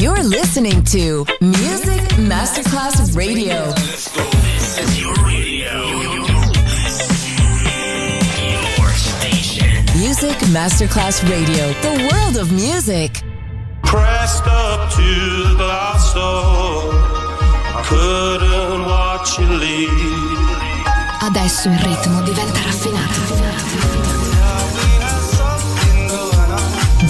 You're listening to Music Masterclass Radio. This is your radio. Your station. Music Masterclass Radio, the world of music. Pressed up to the glass door. I couldn't watch you leave. Adesso il ritmo diventa raffinato.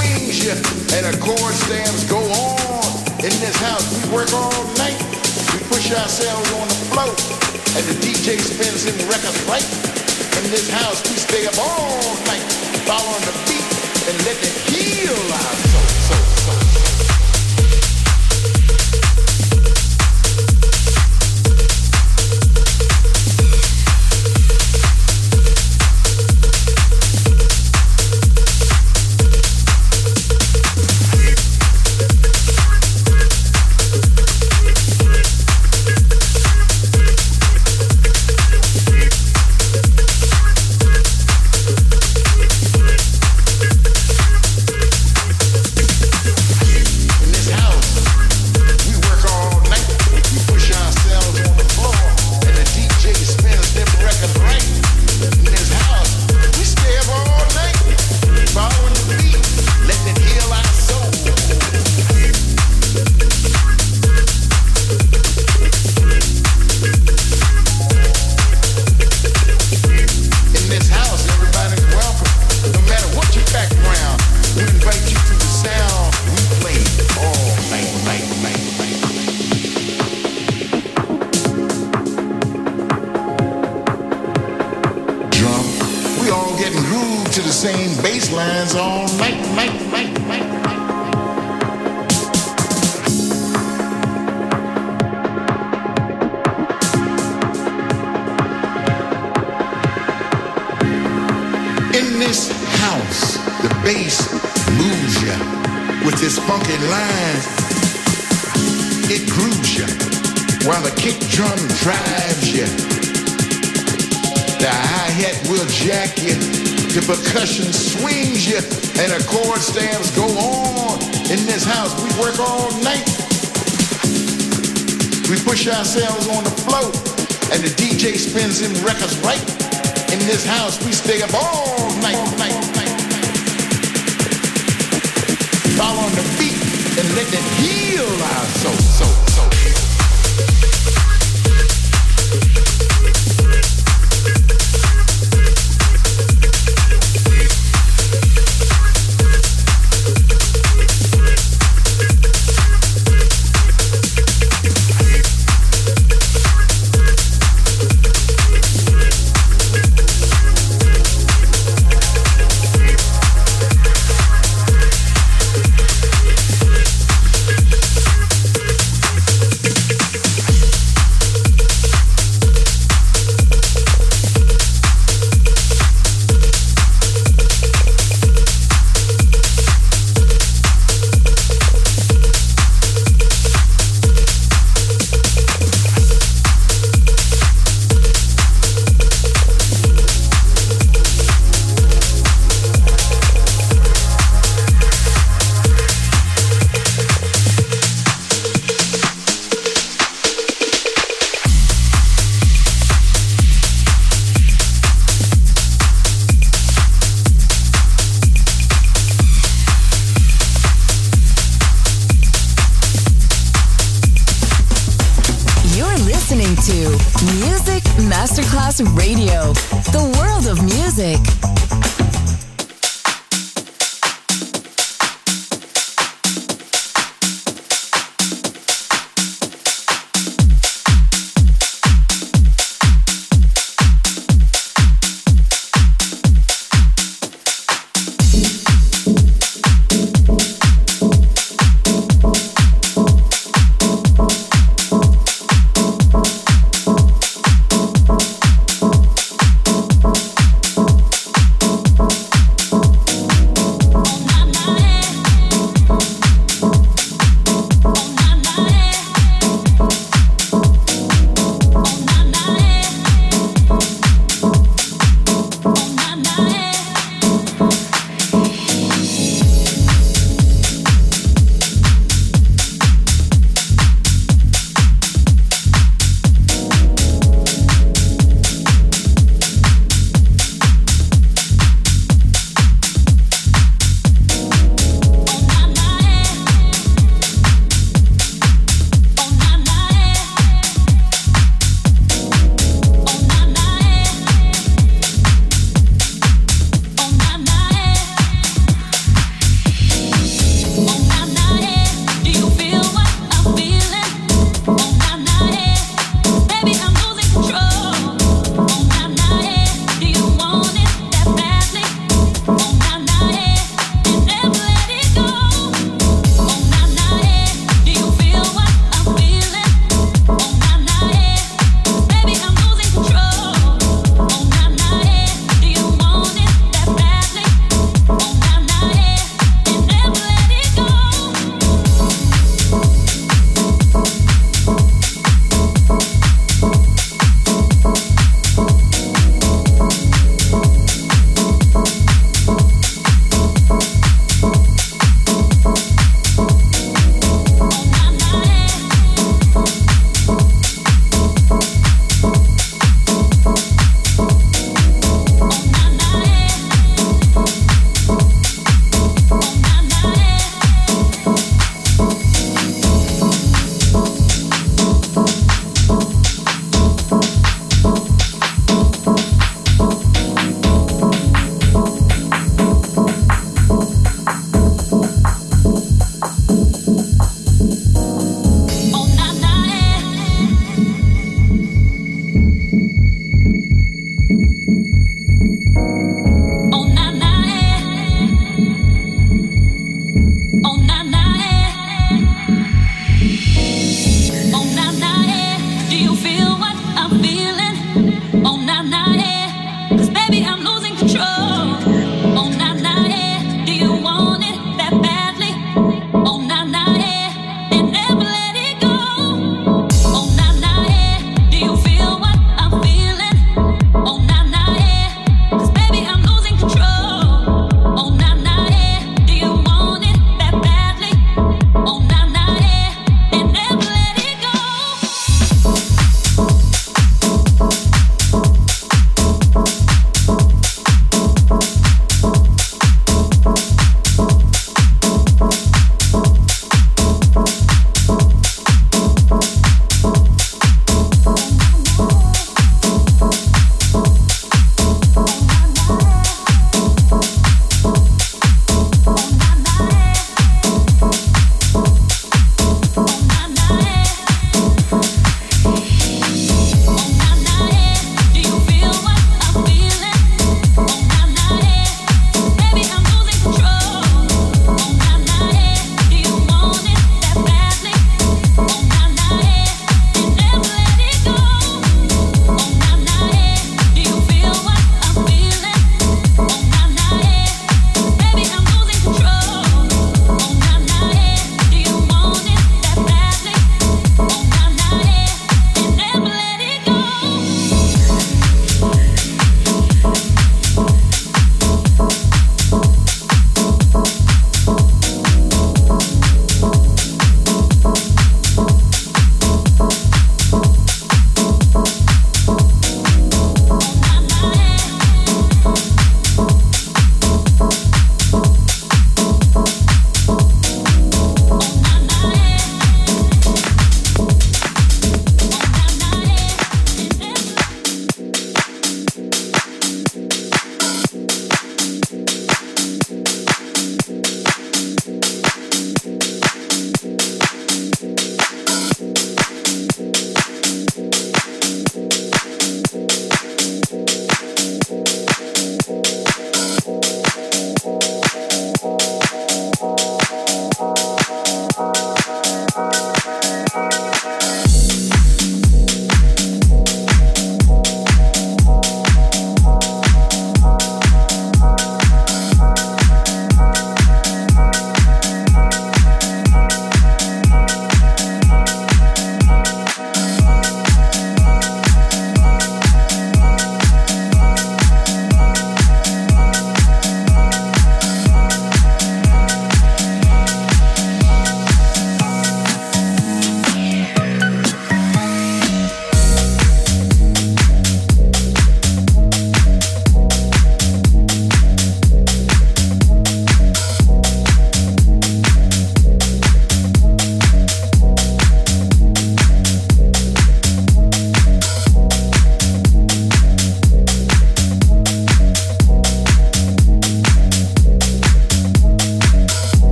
and the chord stands go on. In this house, we work all night. We push ourselves on the floor, and the DJ spins them records right. In this house, we stay up all night, following the beat, and let it heal our. while the kick drum drives you. The hi-hat will jack you, the percussion swings you, and the chord stamps go on. In this house, we work all night. We push ourselves on the floor, and the DJ spins them records right. In this house, we stay up all night, all night. Fall on the beat and let it heal our soul, soul, soul. Music.